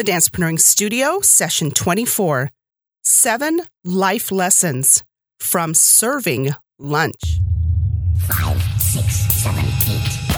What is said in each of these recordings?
The Dancepreneuring Studio, session 24 Seven Life Lessons from Serving Lunch. Five, six, seven, eight.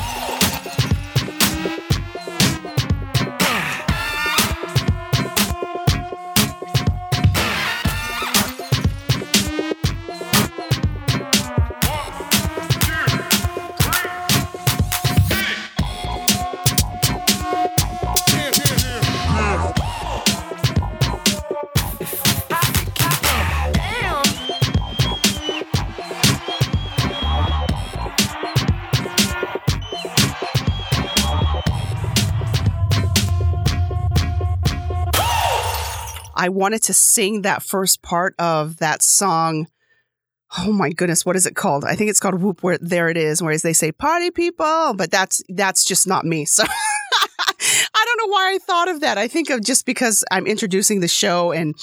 I wanted to sing that first part of that song. Oh my goodness, what is it called? I think it's called Whoop Where There It Is, whereas they say party people, but that's that's just not me. So I don't know why I thought of that. I think of just because I'm introducing the show and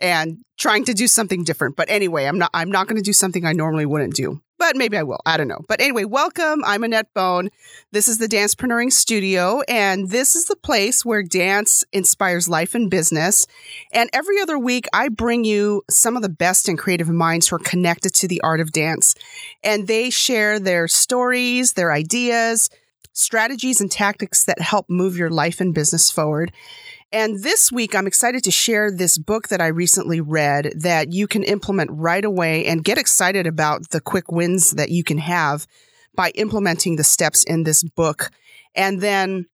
and trying to do something different. But anyway, I'm not I'm not going to do something I normally wouldn't do. But maybe I will. I don't know. But anyway, welcome. I'm Annett Bone. This is the Dancepreneuring Studio, and this is the place where dance inspires life and business. And every other week, I bring you some of the best and creative minds who are connected to the art of dance. And they share their stories, their ideas, strategies, and tactics that help move your life and business forward. And this week, I'm excited to share this book that I recently read that you can implement right away and get excited about the quick wins that you can have by implementing the steps in this book. And then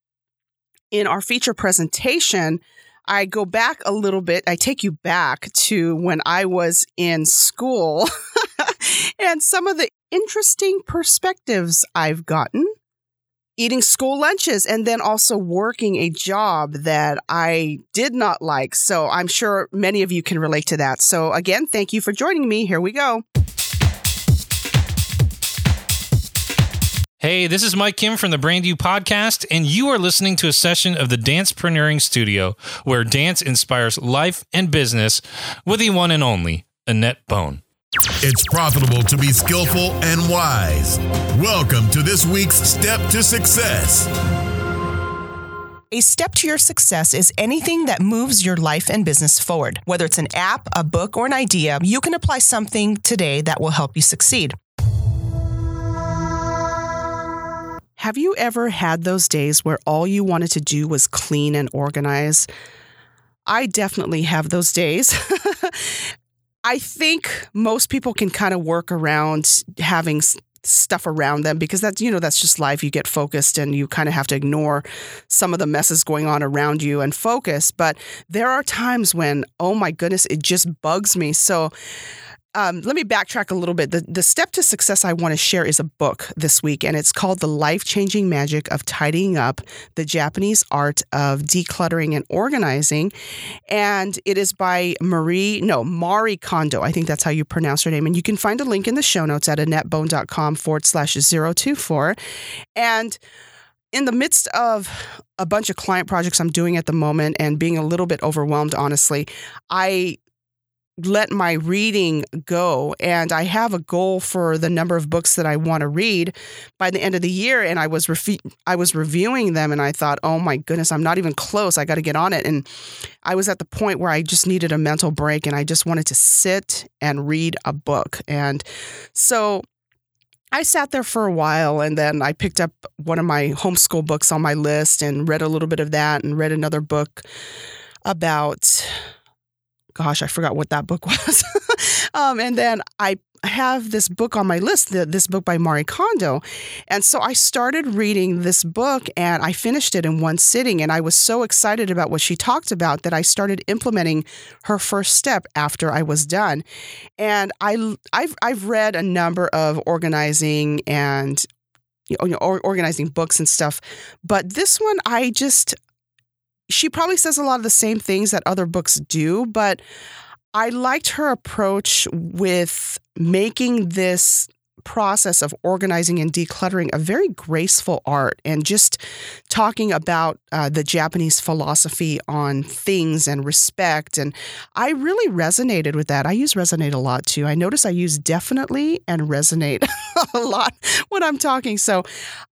in our feature presentation, I go back a little bit. I take you back to when I was in school and some of the interesting perspectives I've gotten eating school lunches and then also working a job that I did not like. So I'm sure many of you can relate to that. So again, thank you for joining me. Here we go. Hey, this is Mike Kim from the Brand You Podcast, and you are listening to a session of the Dancepreneuring Studio, where dance inspires life and business with the one and only Annett Bone. It's profitable to be skillful and wise. Welcome to this week's Step to Success. A step to your success is anything that moves your life and business forward. Whether it's an app, a book, or an idea, you can apply something today that will help you succeed. Have you ever had those days where all you wanted to do was clean and organize? I definitely have those days. I think most people can kind of work around having stuff around them because that's you know that's just life. You get focused and you kind of have to ignore some of the messes going on around you and focus. But there are times when oh my goodness it just bugs me. So um, let me backtrack a little bit. The, the step to success I want to share is a book this week, and it's called The Life Changing Magic of Tidying Up The Japanese Art of Decluttering and Organizing. And it is by Marie, no, Marie Kondo. I think that's how you pronounce her name. And you can find a link in the show notes at annettbone.com forward slash 024. And in the midst of a bunch of client projects I'm doing at the moment and being a little bit overwhelmed, honestly, I let my reading go and I have a goal for the number of books that I want to read by the end of the year and I was refi- I was reviewing them and I thought oh my goodness I'm not even close I got to get on it. And I was at the point where I just needed a mental break and I just wanted to sit and read a book. And so I sat there for a while and then I picked up one of my homeschool books on my list and read a little bit of that and read another book about gosh, I forgot what that book was. um, and then I have this book on my list, this book by Marie Kondo. And so I started reading this book and I finished it in one sitting. And I was so excited about what she talked about that I started implementing her first step after I was done. And I, I've, I've read a number of organizing and you know, organizing books and stuff. But this one, I just, she probably says a lot of the same things that other books do, but I liked her approach with making this process of organizing and decluttering a very graceful art and just talking about uh, the Japanese philosophy on things and respect. And I really resonated with that. I use resonate a lot too. I notice I use definitely and resonate a lot when I'm talking. So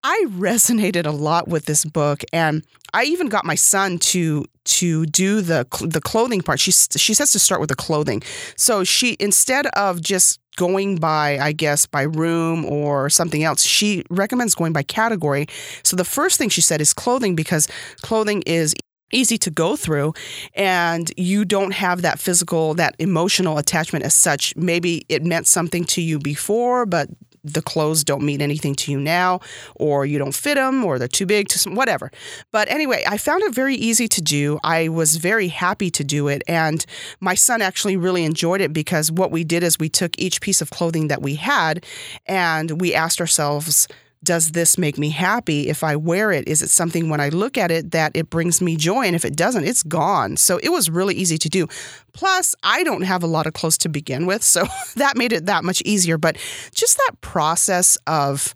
I resonated a lot with this book. And I even got my son to to do the the clothing part. She she says to start with the clothing. So she instead of just going by I guess by room or something else, she recommends going by category. So the first thing she said is clothing because clothing is easy to go through and you don't have that physical that emotional attachment as such maybe it meant something to you before but the clothes don't mean anything to you now, or you don't fit them, or they're too big to whatever. But anyway, I found it very easy to do. I was very happy to do it. And my son actually really enjoyed it because what we did is we took each piece of clothing that we had and we asked ourselves, does this make me happy if I wear it? Is it something when I look at it that it brings me joy? And if it doesn't, it's gone. So it was really easy to do. Plus, I don't have a lot of clothes to begin with. So that made it that much easier. But just that process of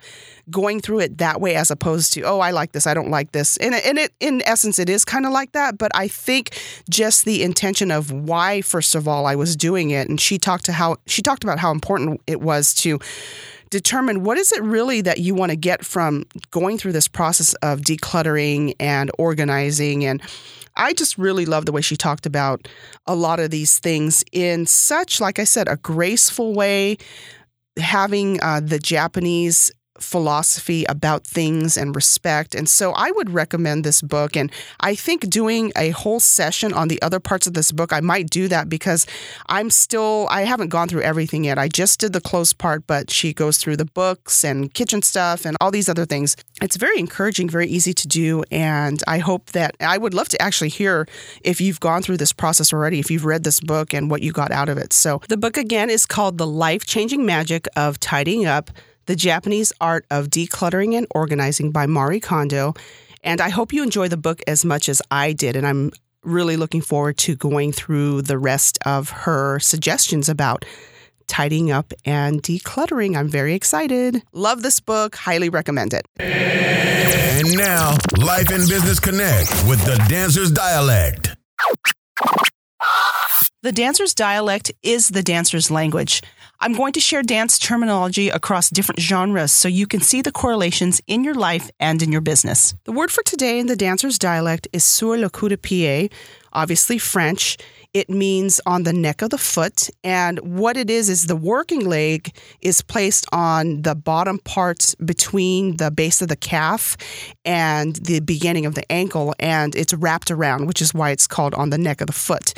going through it that way as opposed to, oh, I like this, I don't like this. And, and it, in essence, it is kind of like that. But I think just the intention of why, first of all, I was doing it. And she talked to how she talked about how important it was to determine what is it really that you want to get from going through this process of decluttering and organizing? And I just really love the way she talked about a lot of these things in such, like I said, a graceful way, having uh, the Japanese philosophy about things and respect. And so I would recommend this book. And I think doing a whole session on the other parts of this book, I might do that because I'm still, I haven't gone through everything yet. I just did the close part, but she goes through the books and kitchen stuff and all these other things. It's very encouraging, very easy to do. And I hope that I would love to actually hear if you've gone through this process already, if you've read this book and what you got out of it. So the book again is called The Life Changing Magic of Tidying Up the Japanese Art of Decluttering and Organizing by Marie Kondo. And I hope you enjoy the book as much as I did. And I'm really looking forward to going through the rest of her suggestions about tidying up and decluttering. I'm very excited. Love this book. Highly recommend it. And now, Life and Business Connect with the Dancer's Dialect. The dancer's dialect is the dancer's language. I'm going to share dance terminology across different genres so you can see the correlations in your life and in your business. The word for today in the dancer's dialect is sur le coup de pied, obviously French. It means on the neck of the foot. And what it is, is the working leg is placed on the bottom part between the base of the calf and the beginning of the ankle. And it's wrapped around, which is why it's called on the neck of the foot.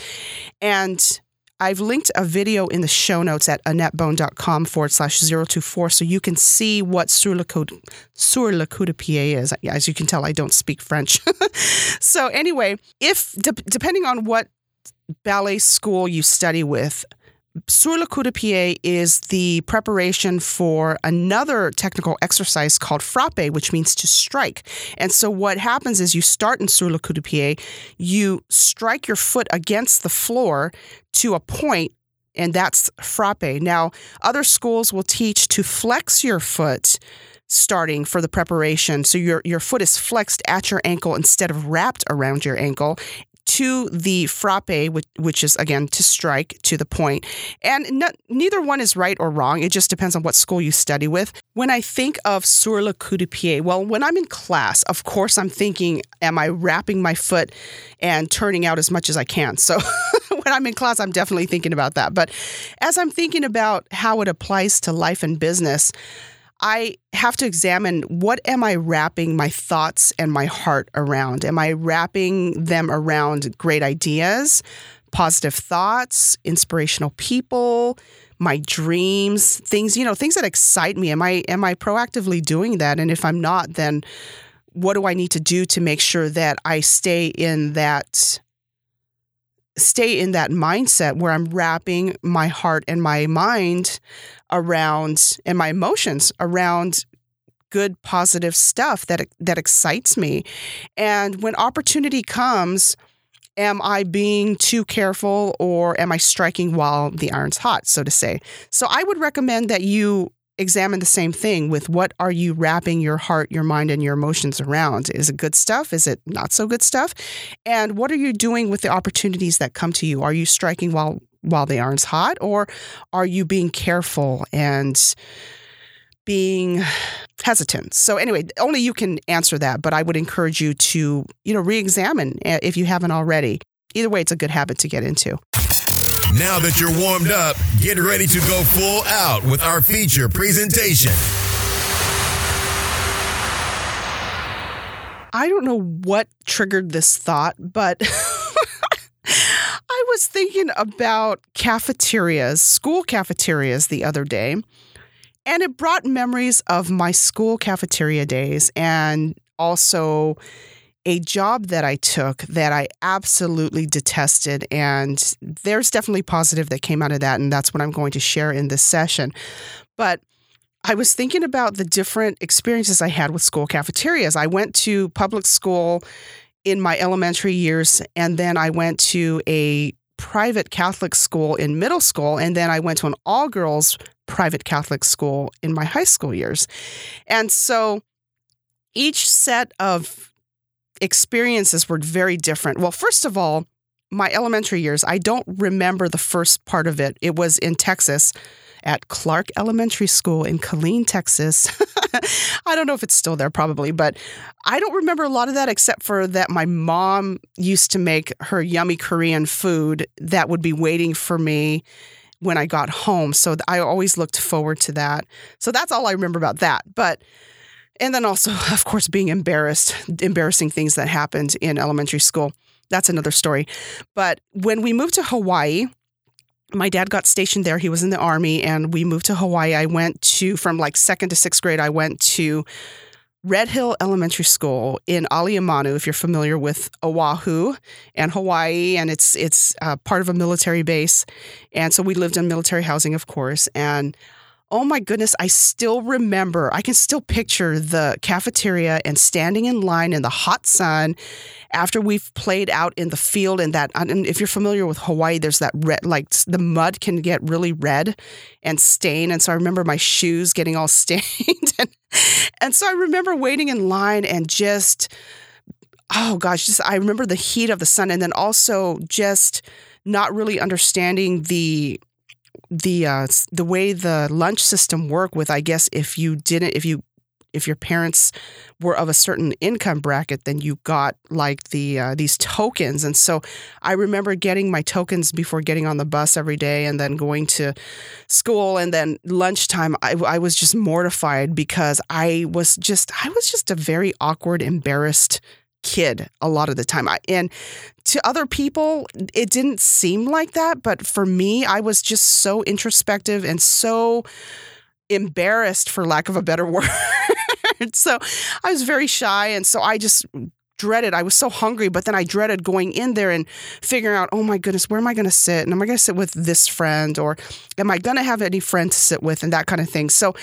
And I've linked a video in the show notes at annettbone.com forward slash 024 so you can see what sur le coup, sur coup de pied is. As you can tell, I don't speak French. so, anyway, if de- depending on what ballet school you study with, Sur le coup de pied is the preparation for another technical exercise called frappe, which means to strike. And so what happens is you start in sur le coup de pied, you strike your foot against the floor to a point, and that's frappe. Now, other schools will teach to flex your foot starting for the preparation. So your your foot is flexed at your ankle instead of wrapped around your ankle to the frappe, which, which is again to strike to the point. And neither one is right or wrong. It just depends on what school you study with. When I think of sur le coup de pied, well, when I'm in class, of course, I'm thinking, am I wrapping my foot and turning out as much as I can? So when I'm in class, I'm definitely thinking about that. But as I'm thinking about how it applies to life and business, I have to examine what am I wrapping my thoughts and my heart around? Am I wrapping them around great ideas, positive thoughts, inspirational people, my dreams, things, you know, things that excite me? Am I am I proactively doing that? And if I'm not, then what do I need to do to make sure that I stay in that stay in that mindset where I'm wrapping my heart and my mind around and my emotions around good positive stuff that that excites me. And when opportunity comes, am I being too careful or am I striking while the iron's hot, so to say? So I would recommend that you examine the same thing with what are you wrapping your heart, your mind, and your emotions around? Is it good stuff? Is it not so good stuff? And what are you doing with the opportunities that come to you? Are you striking while while the iron's hot, or are you being careful and being hesitant? So anyway, only you can answer that, but I would encourage you to, you know, re-examine uh, if you haven't already. Either way, it's a good habit to get into. Now that you're warmed up, get ready to go full out with our feature presentation. I don't know what triggered this thought, but I was thinking about cafeterias, school cafeterias the other day, and it brought memories of my school cafeteria days and also a job that I took that I absolutely detested. And there's definitely positive that came out of that. And that's what I'm going to share in this session. But I was thinking about the different experiences I had with school cafeterias. I went to public school in my elementary years, and then I went to a private Catholic school in middle school, and then I went to an all girls private Catholic school in my high school years. And so each set of experiences were very different. Well, first of all, my elementary years, I don't remember the first part of it. It was in Texas at Clark Elementary School in Killeen, Texas. I don't know if it's still there, probably, but I don't remember a lot of that except for that my mom used to make her yummy Korean food that would be waiting for me when I got home. So I always looked forward to that. So that's all I remember about that. But and then also, of course, being embarrassed, embarrassing things that happened in elementary school. That's another story. But when we moved to Hawaii, my dad got stationed there. He was in the army, and we moved to Hawaii. I went to, from like second to sixth grade, I went to Red Hill Elementary School in Aliamanu, if you're familiar with Oahu and Hawaii, and it's it's uh, part of a military base, and so we lived in military housing, of course, and oh my goodness, I still remember, I can still picture the cafeteria and standing in line in the hot sun after we've played out in the field. And that, and if you're familiar with Hawaii, there's that red, like the mud can get really red and stain. And so I remember my shoes getting all stained. and, and so I remember waiting in line and just, oh gosh, just I remember the heat of the sun. And then also just, not really understanding the the uh, the way the lunch system worked with I guess if you didn't if you if your parents were of a certain income bracket, then you got like the uh, these tokens. And so I remember getting my tokens before getting on the bus every day, and then going to school. And then lunchtime, I, I was just mortified because I was just I was just a very awkward, embarrassed kid a lot of the time. I, and to other people, it didn't seem like that. But for me, I was just so introspective and so embarrassed, for lack of a better word. so I was very shy. And so I just dreaded. I was so hungry, but then I dreaded going in there and figuring out, oh my goodness, where am I going to sit? And am I going to sit with this friend or am I going to have any friend to sit with and that kind of thing. So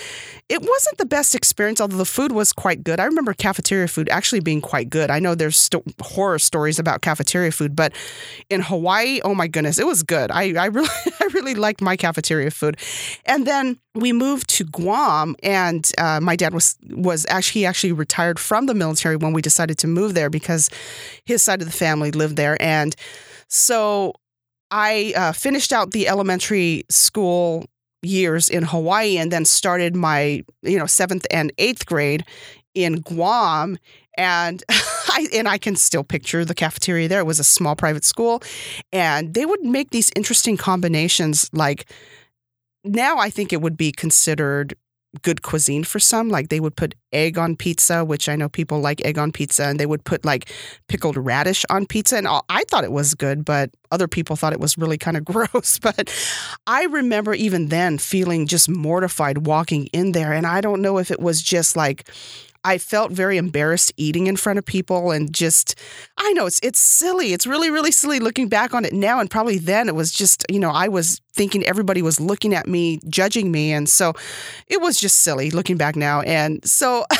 it wasn't the best experience, although the food was quite good. I remember cafeteria food actually being quite good. I know there's horror stories about cafeteria food, but in Hawaii, oh my goodness, it was good. I, I really, I really liked my cafeteria food. And then we moved to Guam, and uh, my dad was was actually he actually retired from the military when we decided to move there because his side of the family lived there, and so I uh, finished out the elementary school years in Hawaii, and then started my you know seventh and eighth grade in Guam. And I and I can still picture the cafeteria there. It was a small private school, and they would make these interesting combinations like now I think it would be considered good cuisine for some. Like they would put egg on pizza, which I know people like egg on pizza, and they would put like pickled radish on pizza. And I thought it was good, but other people thought it was really kind of gross. But I remember even then feeling just mortified walking in there. And I don't know if it was just like, I felt very embarrassed eating in front of people and just I know it's it's silly. It's really really silly looking back on it now and probably then it was just, you know, I was thinking everybody was looking at me, judging me and so it was just silly looking back now. And so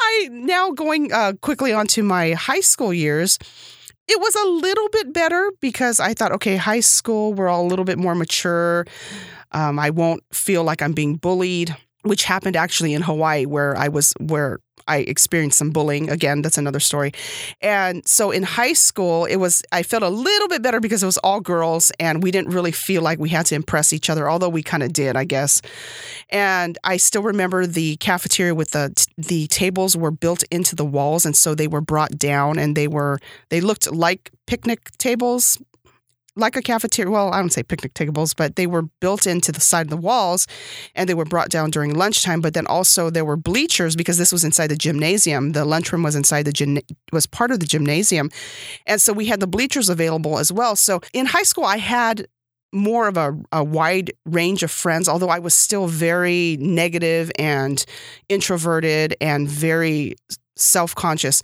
I now going uh, quickly onto my high school years it was a little bit better because I thought, okay, high school, we're all a little bit more mature. Um, I won't feel like I'm being bullied, which happened actually in Hawaii, where I was where I experienced some bullying. Again, that's another story. And so in high school, it was I felt a little bit better because it was all girls, and we didn't really feel like we had to impress each other, although we kind of did, I guess. And I still remember the cafeteria with the the tables were built into the walls, and so they were brought down, and they were they looked like picnic tables, like a cafeteria. Well, I don't say picnic tables, but they were built into the side of the walls and they were brought down during lunchtime. But then also there were bleachers because this was inside the gymnasium. The lunchroom was inside the gym, was part of the gymnasium. And so we had the bleachers available as well. So in high school, I had more of a, a wide range of friends, although I was still very negative and introverted and very self conscious.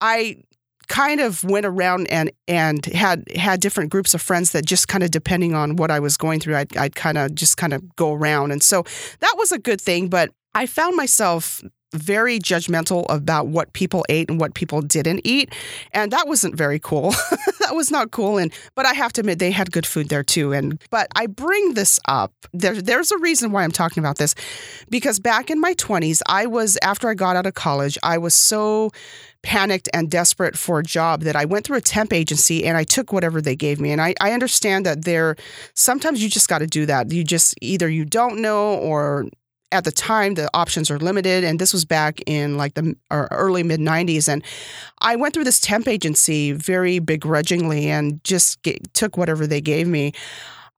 I kind of went around and and had had different groups of friends that just kind of depending on what I was going through, I'd, I'd kind of just kind of go around, and so that was a good thing. But I found myself very judgmental about what people ate and what people didn't eat and that wasn't very cool that was not cool and but i have to admit they had good food there too and but i bring this up there, there's a reason why i'm talking about this because back in my 20s i was after i got out of college i was so panicked and desperate for a job that I went through a temp agency and I took whatever they gave me. And I, I understand that there sometimes you just got to do that. You just either you don't know or at the time the options are limited and this was back in like the early mid 90s and i went through this temp agency very begrudgingly and just get, took whatever they gave me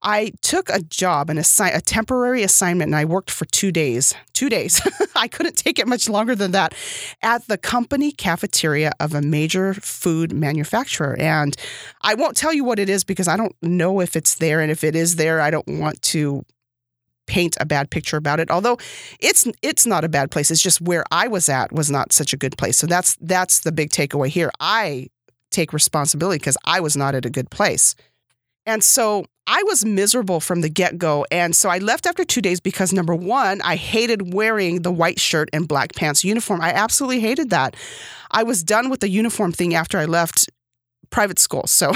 I took a job, an assi- a temporary assignment, and I worked for two days. Two days. I couldn't take it much longer than that at the company cafeteria of a major food manufacturer. And I won't tell you what it is because I don't know if it's there. And if it is there, I don't want to paint a bad picture about it. Although it's it's not a bad place. It's just where I was at was not such a good place. So that's that's the big takeaway here. I take responsibility because I was not at a good place. And so I was miserable from the get go. And so I left after two days because number one, I hated wearing the white shirt and black pants uniform. I absolutely hated that. I was done with the uniform thing after I left private school. So,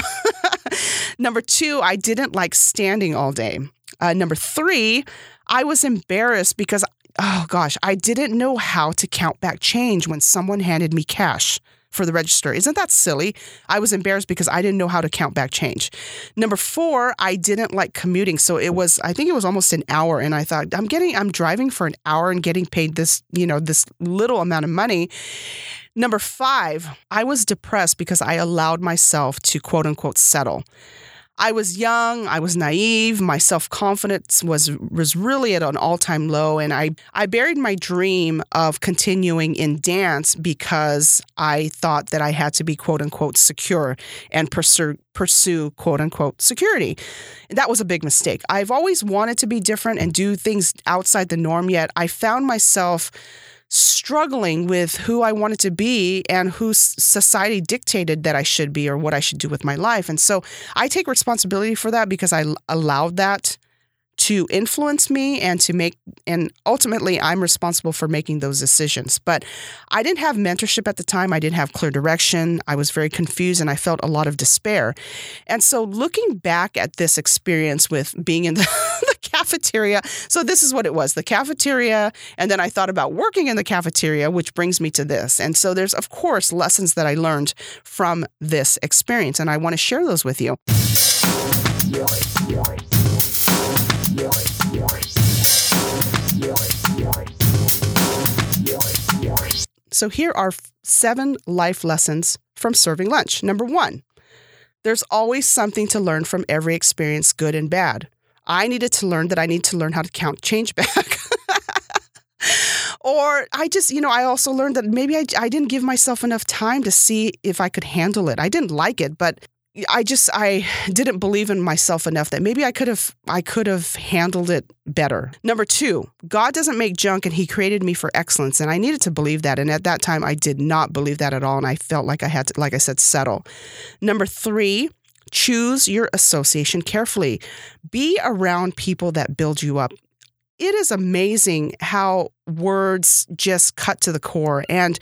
number two, I didn't like standing all day. Uh, number three, I was embarrassed because, oh gosh, I didn't know how to count back change when someone handed me cash for the register. Isn't that silly? I was embarrassed because I didn't know how to count back change. Number four, I didn't like commuting. So it was, I think it was almost an hour. And I thought, I'm getting, I'm driving for an hour and getting paid this, you know, this little amount of money. Number five, I was depressed because I allowed myself to quote unquote settle. I was young, I was naive, my self-confidence was was really at an all-time low and I I buried my dream of continuing in dance because I thought that I had to be quote unquote secure and pursue pursue quote unquote security. That was a big mistake. I've always wanted to be different and do things outside the norm yet I found myself struggling with who I wanted to be and who society dictated that I should be or what I should do with my life. And so I take responsibility for that because I allowed that to influence me and to make and ultimately I'm responsible for making those decisions. But I didn't have mentorship at the time. I didn't have clear direction. I was very confused and I felt a lot of despair. And so looking back at this experience with being in the, cafeteria, so this is what it was, the cafeteria and then I thought about working in the cafeteria which brings me to this. And so there's of course lessons that I learned from this experience and I want to share those with you. So here are seven life lessons from serving lunch. Number one, there's always something to learn from every experience, good and bad. I needed to learn that I need to learn how to count change back. or I just, you know, I also learned that maybe I, I didn't give myself enough time to see if I could handle it. I didn't like it, but I just I didn't believe in myself enough that maybe I could have I could have handled it better. Number 2, God doesn't make junk and he created me for excellence and I needed to believe that and at that time I did not believe that at all and I felt like I had to like I said settle. Number 3, choose your association carefully. Be around people that build you up. It is amazing how words just cut to the core and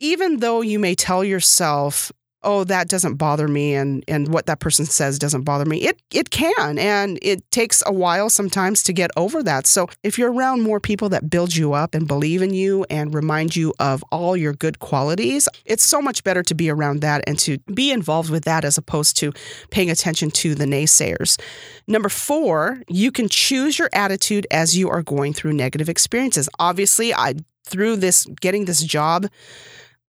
even though you may tell yourself oh that doesn't bother me and and what that person says doesn't bother me. It it can and it takes a while sometimes to get over that. So if you're around more people that build you up and believe in you and remind you of all your good qualities it's so much better to be around that and to be involved with that as opposed to paying attention to the naysayers. Number 4 you can choose your attitude as you are going through negative experiences. Obviously i through this getting this job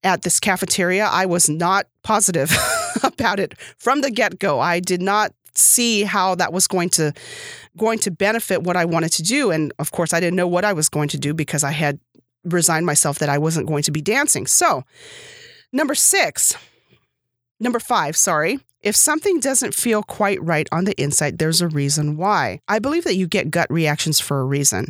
at this cafeteria, I was not positive about it from the get-go. I did not see how that was going to going to benefit what I wanted to do and of course I didn't know what I was going to do because I had resigned myself that I wasn't going to be dancing. So, number 6. Number 5, sorry. If something doesn't feel quite right on the inside, there's a reason why. I believe that you get gut reactions for a reason.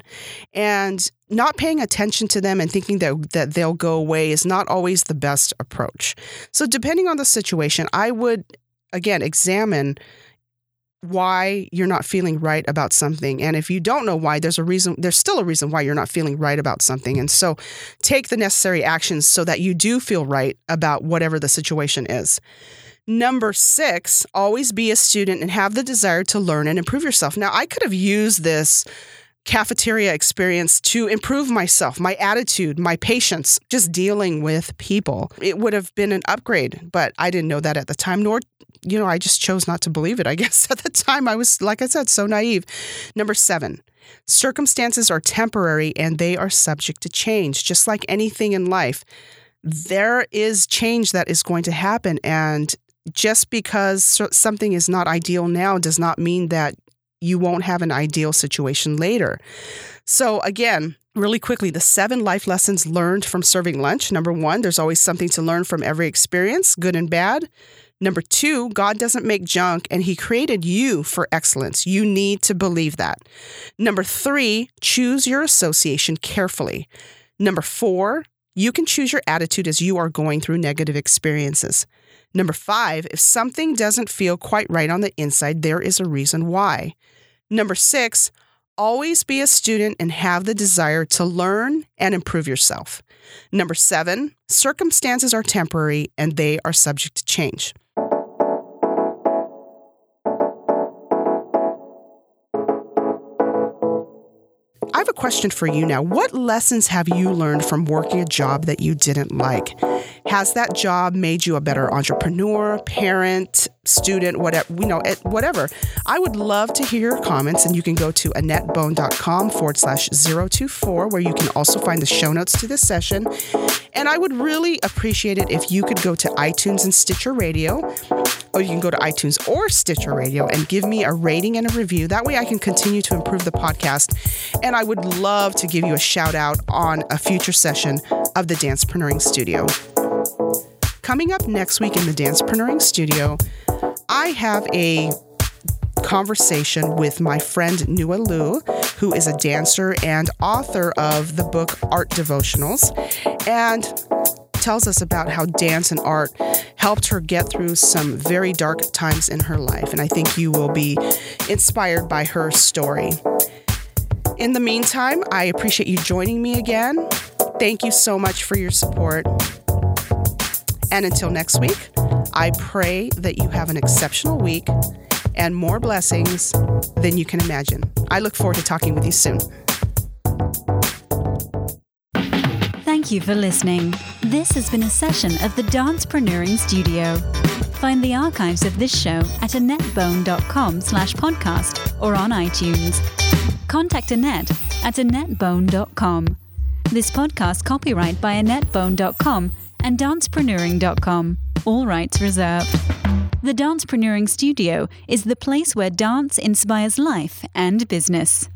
And not paying attention to them and thinking that, that they'll go away is not always the best approach. So, depending on the situation, I would, again, examine why you're not feeling right about something. And if you don't know why, there's a reason, there's still a reason why you're not feeling right about something. And so take the necessary actions so that you do feel right about whatever the situation is. Number six, always be a student and have the desire to learn and improve yourself. Now, I could have used this cafeteria experience to improve myself, my attitude, my patience, just dealing with people. It would have been an upgrade, but I didn't know that at the time, nor, you know, I just chose not to believe it. I guess at the time I was, like I said, so naive. Number seven, circumstances are temporary and they are subject to change, just like anything in life. There is change that is going to happen. And just because something is not ideal now does not mean that you won't have an ideal situation later. So, again, really quickly, the seven life lessons learned from serving lunch. Number one, there's always something to learn from every experience, good and bad. Number two, God doesn't make junk and He created you for excellence. You need to believe that. Number three, choose your association carefully. Number four, you can choose your attitude as you are going through negative experiences. Number five, if something doesn't feel quite right on the inside, there is a reason why. Number six, always be a student and have the desire to learn and improve yourself. Number seven, circumstances are temporary and they are subject to change. I have a question for you now. What lessons have you learned from working a job that you didn't like? Has that job made you a better entrepreneur, parent, student, whatever, you know, whatever. I would love to hear your comments, and you can go to AnnettBone.com forward slash 024, where you can also find the show notes to this session. And I would really appreciate it if you could go to iTunes and Stitcher Radio, or you can go to iTunes or Stitcher Radio and give me a rating and a review. That way I can continue to improve the podcast. And I would love to give you a shout out on a future session of the Dancepreneuring Studio. Coming up next week in the Dancepreneuring Studio, I have a conversation with my friend Nua Lu, who is a dancer and author of the book Art Devotionals, and tells us about how dance and art helped her get through some very dark times in her life. And I think you will be inspired by her story. In the meantime, I appreciate you joining me again. Thank you so much for your support. And until next week, I pray that you have an exceptional week and more blessings than you can imagine. I look forward to talking with you soon. Thank you for listening. This has been a session of the Dancepreneuring Studio. Find the archives of this show at AnnettBone.com slash podcast or on iTunes. Contact Annett at AnnettBone.com. This podcast copyright by AnnettBone.com and dancepreneuring.com. All rights reserved. The Dancepreneuring Studio is the place where dance inspires life and business.